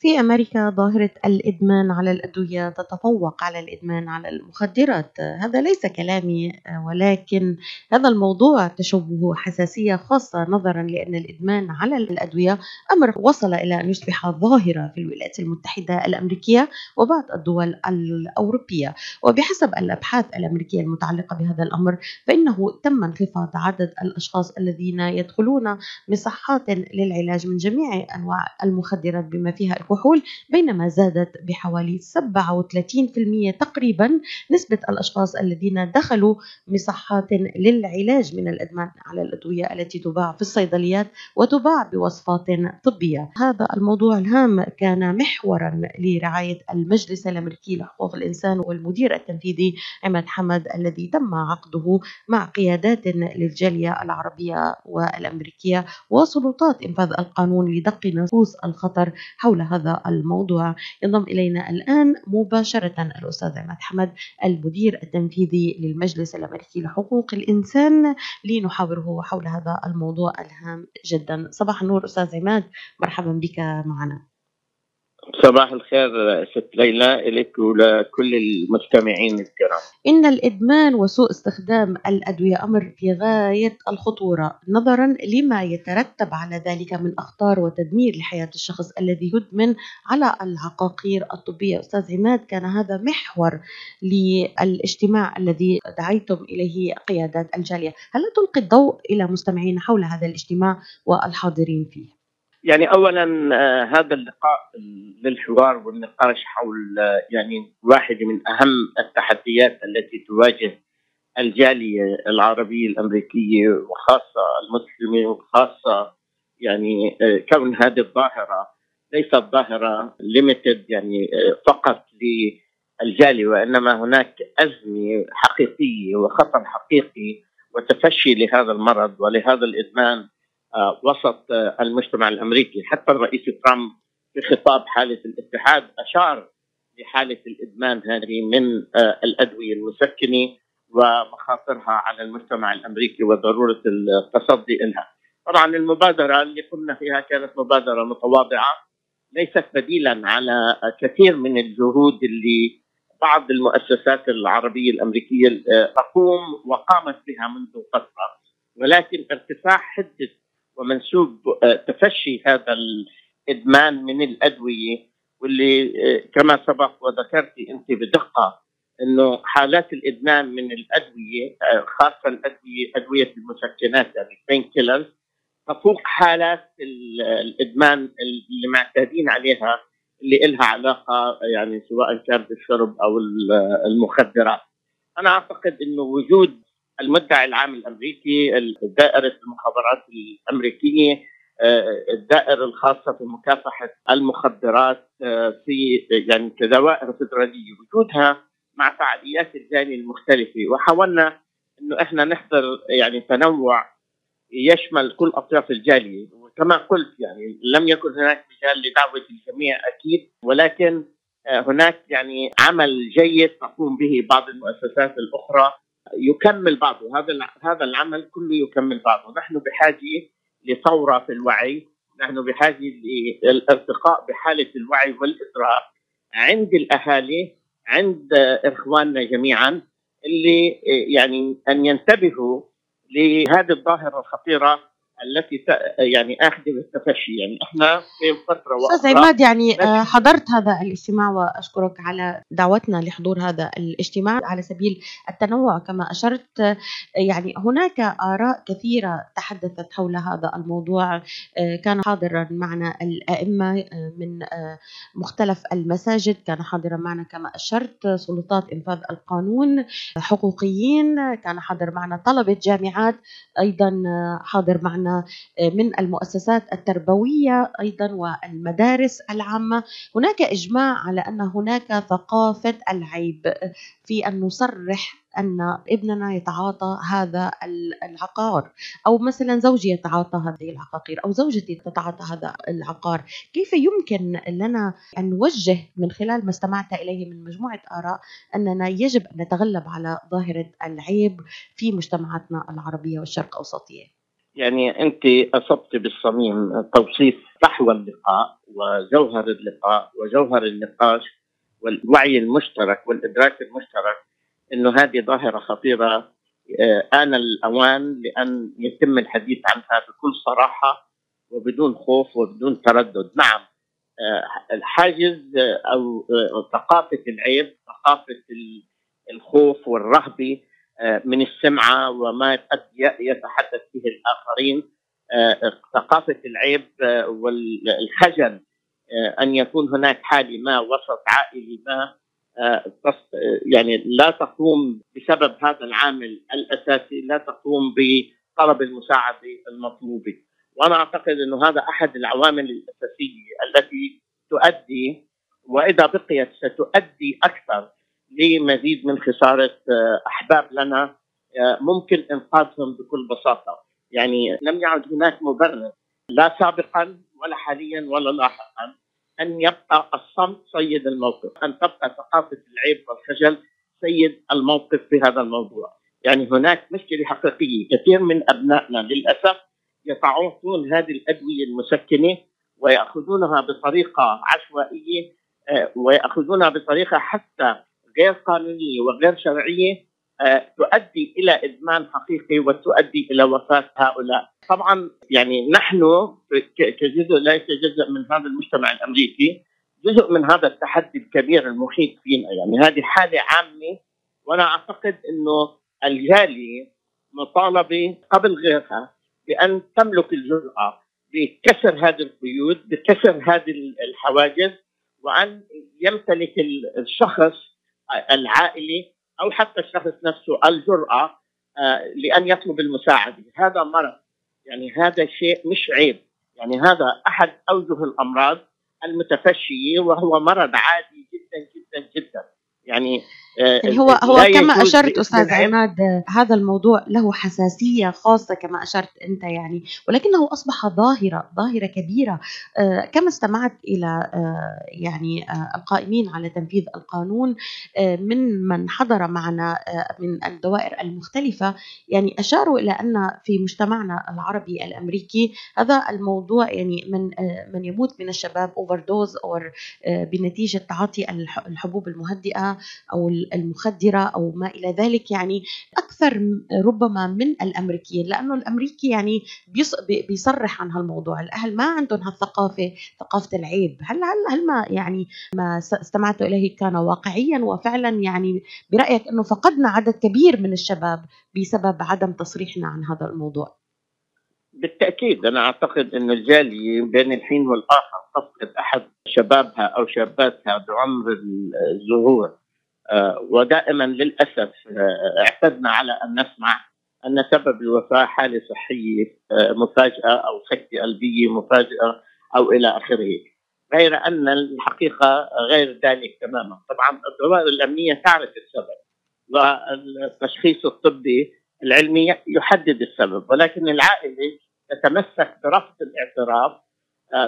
في أمريكا ظاهرة الإدمان على الأدوية تتفوق على الإدمان على المخدرات. هذا ليس كلامي ولكن هذا الموضوع تشوبه حساسية خاصة نظرا لأن الإدمان على الأدوية أمر وصل إلى أن يصبح ظاهرة في الولايات المتحدة الأمريكية وبعض الدول الأوروبية. وبحسب الأبحاث الأمريكية المتعلقة بهذا الأمر فإنه تم انخفاض عدد الأشخاص الذين يدخلون مصحات للعلاج من جميع أنواع المخدرات بما فيها الكحول بينما زادت بحوالي 37% تقريبا نسبة الأشخاص الذين دخلوا مصحات للعلاج من الإدمان على الأدوية التي تباع في الصيدليات وتباع بوصفات طبية. هذا الموضوع الهام كان محورا لرعاية المجلس الأمريكي لحقوق الإنسان والمدير التنفيذي عماد حمد الذي تم عقده مع قيادات للجالية العربية والأمريكية وسلطات إنفاذ القانون لدق نفوس الخطر حول هذا هذا الموضوع. ينضم إلينا الآن مباشرة الأستاذ عماد حمد المدير التنفيذي للمجلس الأمريكي لحقوق الإنسان لنحاوره حول هذا الموضوع الهام جدا. صباح النور أستاذ عماد مرحبا بك معنا. صباح الخير ست ليلى لك ولكل المستمعين الكرام. إن الإدمان وسوء استخدام الأدوية أمر في غاية الخطورة نظرا لما يترتب على ذلك من أخطار وتدمير لحياة الشخص الذي يدمن على العقاقير الطبية. أستاذ عماد كان هذا محور للاجتماع الذي دعيتم إليه قيادات الجالية. هل تلقي الضوء إلى مستمعين حول هذا الاجتماع والحاضرين فيه؟ يعني اولا آه، هذا اللقاء للحوار والنقاش حول آه، يعني واحد من أهم التحديات التي تواجه الجالية العربية الأمريكية وخاصة المسلمه وخاصة يعني آه، كون هذه الظاهرة ليست ظاهرة ليميتد يعني فقط للجالية وإنما هناك أزمة حقيقية وخطر حقيقي وتفشي لهذا المرض ولهذا الإدمان وسط آه، المجتمع الأمريكي حتى الرئيس ترامب في خطاب حالة الاتحاد أشار لحالة الإدمان هذه من آه، الأدوية المسكنة ومخاطرها على المجتمع الأمريكي وضرورة التصدي لها. طبعا المبادرة اللي قمنا فيها كانت مبادرة متواضعة ليست بديلا على كثير من الجهود اللي بعض المؤسسات العربية الأمريكية تقوم وقامت بها منذ فترة ولكن ارتفاع حدة ومنسوب آه، تفشي هذا الإدمان من الأدوية واللي آه، كما سبق وذكرتي أنت بدقة إنه حالات الإدمان من الأدوية آه، خاصة الأدوية أدوية المسكنات يعني بين كيلرز تفوق حالات الإدمان اللي معتادين عليها اللي إلها علاقة يعني سواء كان بالشرب أو المخدرات. أنا أعتقد إنه وجود المدعي العام الأمريكي دائره المخابرات الأمريكية آه، الدائره الخاصة في مكافحة المخدرات آه، في يعني كدوائر فدرالية وجودها مع فعاليات الجاني المختلفة. وحاولنا إنه إحنا نحضر يعني تنوع يشمل كل اطياف الجالية. وكما قلت يعني لم يكن هناك مجال لدعوة الجميع أكيد ولكن آه، هناك يعني عمل جيد تقوم به بعض المؤسسات الأخرى يكمل بعضه. هذا هذا العمل كله يكمل بعضه. نحن بحاجة لثورة في الوعي. نحن بحاجة للارتقاء بحالة الوعي والإدراك عند الأهالي عند إخواننا جميعا اللي يعني أن ينتبهوا لهذه الظاهرة الخطيرة التي يعني آخذ بالتفشي. يعني إحنا في فترة أستاذ عماد يعني آه، حضرت هذا الاجتماع وأشكرك على دعوتنا لحضور هذا الاجتماع على سبيل التنوع. كما أشرت يعني هناك آراء كثيرة تحدثت حول هذا الموضوع آه، كان حاضرا معنا الأئمة آه، من مختلف المساجد. كان حاضرا معنا كما أشرت سلطات إنفاذ القانون حقوقيين. كان حاضر معنا طلبة جامعات أيضا حاضر معنا من المؤسسات التربوية أيضا والمدارس العامة. هناك إجماع على أن هناك ثقافة العيب في أن نصرح أن ابننا يتعاطى هذا العقار أو مثلا زوجي يتعاطى هذه العقاقير أو زوجتي تتعاطى هذا العقار. كيف يمكن لنا أن نوجه من خلال ما استمعت إليه من مجموعة آراء أننا يجب أن نتغلب على ظاهرة العيب في مجتمعاتنا العربية والشرق أوسطية؟ يعني أنت أصبت بالصميم توصيف فحوى اللقاء وجوهر اللقاء وجوهر النقاش والوعي المشترك والإدراك المشترك إنه هذه ظاهرة خطيرة آه، آن الأوان لأن يتم الحديث عنها بكل صراحة وبدون خوف وبدون تردد. نعم آه، الحاجز آه، أو ثقافة العيب ثقافة الخوف والرهبة من السمعة وما قد يتحدث به الآخرين. ثقافة العيب والخجل أن يكون هناك حالة ما وسط عائلي ما يعني لا تقوم بسبب هذا العامل الأساسي لا تقوم بطلب المساعدة المطلوبة. وأنا أعتقد إنه هذا أحد العوامل الأساسية التي تؤدي وإذا بقيت ستؤدي أكثر لمزيد من خسارة أحباب لنا ممكن إنقاذهم بكل بساطة يعني لم يعد هناك مبرر لا سابقا ولا حاليا ولا لاحقا أن يبقى الصمت سيد الموقف، أن تبقى ثقافة العيب والخجل سيد الموقف في هذا الموضوع. يعني هناك مشكلة حقيقية، كثير من أبنائنا للأسف يتعاطون هذه الأدوية المسكنة ويأخذونها بطريقة عشوائية آه، ويأخذونها بطريقة حتى غير قانونية وغير شرعية آه، تؤدي إلى إدمان حقيقي وتؤدي إلى وفاة هؤلاء. طبعا يعني نحن كجزء ليس جزء من هذا المجتمع الأمريكي جزء من هذا التحدي الكبير المحيط فينا يعني هذه حالة عامة وأنا أعتقد إنه الجالية مطالبة قبل غيرها بأن تملك الجرأة بكسر هذه القيود بكسر هذه الحواجز وأن يمتلك الشخص العائلي أو حتى الشخص نفسه الجرأة آه، لأن يطلب المساعدة. هذا مرض. يعني هذا شيء مش عيب. يعني هذا أحد أوجه الأمراض المتفشية وهو مرض عادي جدا جدا جدا. يعني يعني هو هو كما أشرت أستاذ عماد هذا الموضوع له حساسية خاصة كما أشرت أنت يعني ولكنه أصبح ظاهرة ظاهرة كبيرة. آه، كما استمعت إلى آه، يعني القائمين على تنفيذ القانون من من حضر معنا من الدوائر المختلفة يعني أشاروا إلى أن في مجتمعنا العربي الأمريكي هذا الموضوع يعني من من يموت من الشباب overdose أو بنتيجة تعاطي الحبوب المهدئة أو المخدرة أو ما إلى ذلك يعني أكثر ربما من الأمريكيين لأنه الأمريكي يعني بيصرح عن هالموضوع. الأهل ما عندهم هالثقافة ثقافة العيب. هل هل هل ما يعني ما استمعت إليه كان واقعيا وفعلا يعني برأيك أنه فقدنا عدد كبير من الشباب بسبب عدم تصريحنا عن هذا الموضوع؟ بالتأكيد. أنا أعتقد ان الجالية بين الحين والآخر تفقد أحد شبابها أو شاباتها بعمر الزهور. ودائما للأسف آه، اعتدنا على أن نسمع أن سبب الوفاة حالة صحية آه، مفاجأة أو سكته قلبية مفاجأة أو إلى آخره. غير أن الحقيقة غير ذلك تماما. طبعا الدوائر الأمنية تعرف السبب والتشخيص الطبي العلمي يحدد السبب ولكن العائلة تتمسك برفض الاعتراف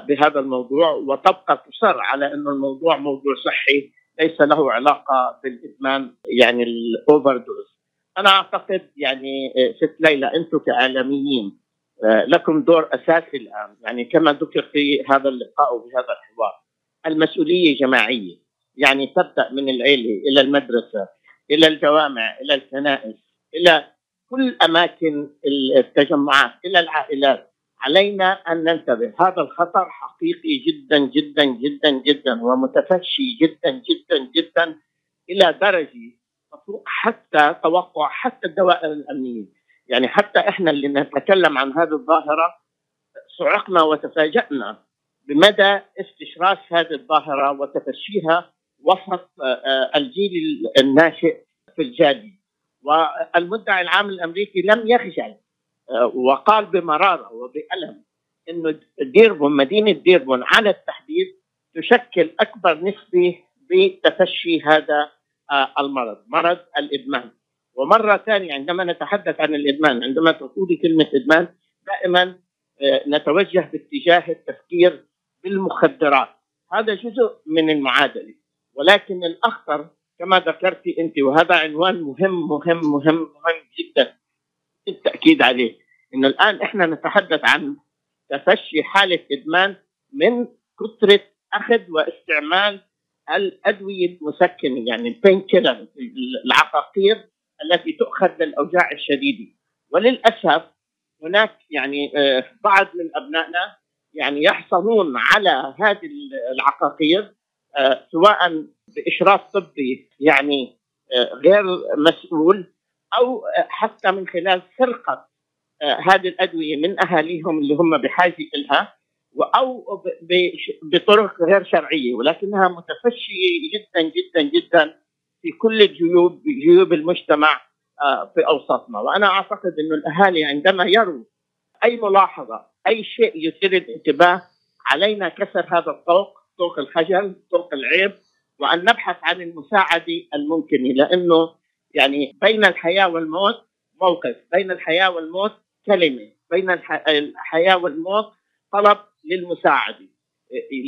بهذا الموضوع وتبقى تصر على انه الموضوع موضوع صحي ليس له علاقة بالإدمان يعني ال overdose أنا أعتقد يعني آه، ست ليلى أنتم كاعلاميين آه، لكم دور أساسي الآن. يعني كما ذكر في هذا اللقاء وفي هذا الحوار المسؤولية جماعية. يعني تبدأ من العيلة إلى المدرسة إلى الجوامع إلى الكنائس إلى كل أماكن التجمعات إلى العائلات. علينا أن ننتبه. هذا الخطر حقيقي جدا جدا جدا جدا ومتفشي جدا جدا جدا إلى درجة تفوق حتى توقع حتى الدوائر الأمنية. يعني حتى إحنا اللي نتكلم عن هذه الظاهرة صعقنا وتفاجأنا بمدى استشراس هذه الظاهرة وتفشيها وسط آه، الجيل الناشئ في الجالية. والمدعي العام الأمريكي لم يخجل. وقال بمرارة وبألم إنه ديربون مدينة ديربون على التحديد تشكل أكبر نسبة بتفشي هذا آه، المرض، مرض الإدمان. ومرة ثانية عندما نتحدث عن الإدمان، عندما تقولي كلمة إدمان دائما آه، نتوجه باتجاه التفكير بالمخدرات، هذا جزء من المعادلة، ولكن الأخطر كما ذكرتي أنت وهذا عنوان مهم مهم مهم مهم جدا التاكيد عليه. إنه الآن إحنا نتحدث عن تفشي حالة إدمان من كثرة أخذ واستعمال الأدوية المسكنة يعني البين كيلر العقاقير التي تؤخذ للأوجاع الشديدة. وللأسف هناك يعني آه، بعض من أبنائنا يعني يحصلون على هذه العقاقير آه، سواء بإشراف طبي يعني آه، غير مسؤول أو حتى من خلال سرقة هذه الأدوية من أهاليهم اللي هم بحاجة لها أو بطرق غير شرعية ولكنها متفشية جدا جدا جدا في كل الجيوب جيوب المجتمع آه، في اوسطنا وأنا أعتقد إنه الأهالي عندما يروا أي ملاحظة أي شيء يثير الانتباه علينا كسر هذا الطوق طوق الخجل طوق العيب وأن نبحث عن المساعدة الممكنة لأنه يعني بين الحياة والموت موقف بين الحياة والموت كلمة بين الحياة والموت طلب للمساعدة.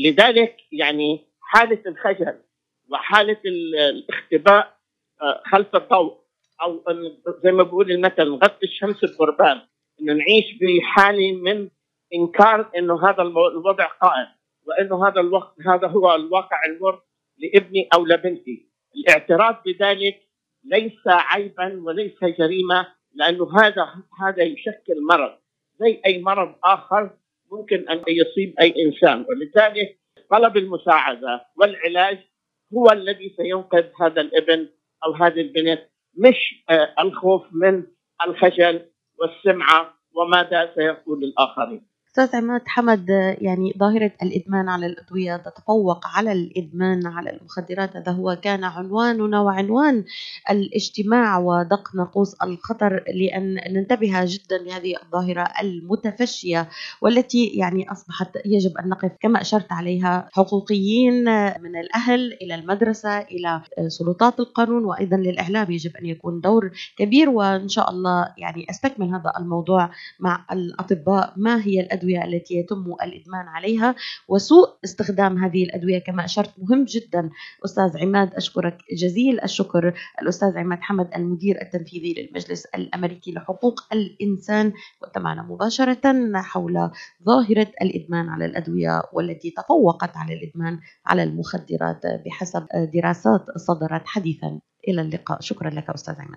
لذلك يعني حالة الخجل وحالة الاختباء آه، خلف الضوء أو زي ما بقول المثل نغطي الشمس بقربان إنه نعيش بحالة من إنكار إنه هذا الوضع قائم وإنه هذا الوقت هذا هو الواقع المر لابني أو لبنتي. الاعتراف بذلك ليس عيبا وليس جريمه لأنه هذا هذا يشكل مرض. زي أي مرض آخر ممكن أن يصيب أي إنسان. ولذلك طلب المساعدة والعلاج هو الذي سينقذ هذا الابن أو هذه البنت مش آه، الخوف من الخجل والسمعة وماذا سيقول الآخرين. أستاذ عماد حمد يعني ظاهرة الإدمان على الأدوية تتفوق على الإدمان على المخدرات هذا هو كان عنواننا وعنوان الاجتماع ودق ناقوس الخطر لأن ننتبه جدا لهذه الظاهرة المتفشية والتي يعني أصبحت يجب أن نقف كما أشرت عليها حقوقيين من الأهل إلى المدرسة إلى سلطات القانون وأيضا للإعلام يجب أن يكون دور كبير وإن شاء الله يعني أستكمل هذا الموضوع مع الأطباء ما هي الأدوية الأدوية التي يتم الإدمان عليها وسوء استخدام هذه الأدوية كما أشرت. مهم جدا. أستاذ عماد أشكرك جزيل الشكر. الأستاذ عماد حمد المدير التنفيذي للمجلس الأمريكي لحقوق الإنسان كنت معنا مباشرة حول ظاهرة الإدمان على الأدوية والتي تفوقت على الإدمان على المخدرات بحسب دراسات صدرت حديثا. إلى اللقاء. شكرا لك أستاذ عماد.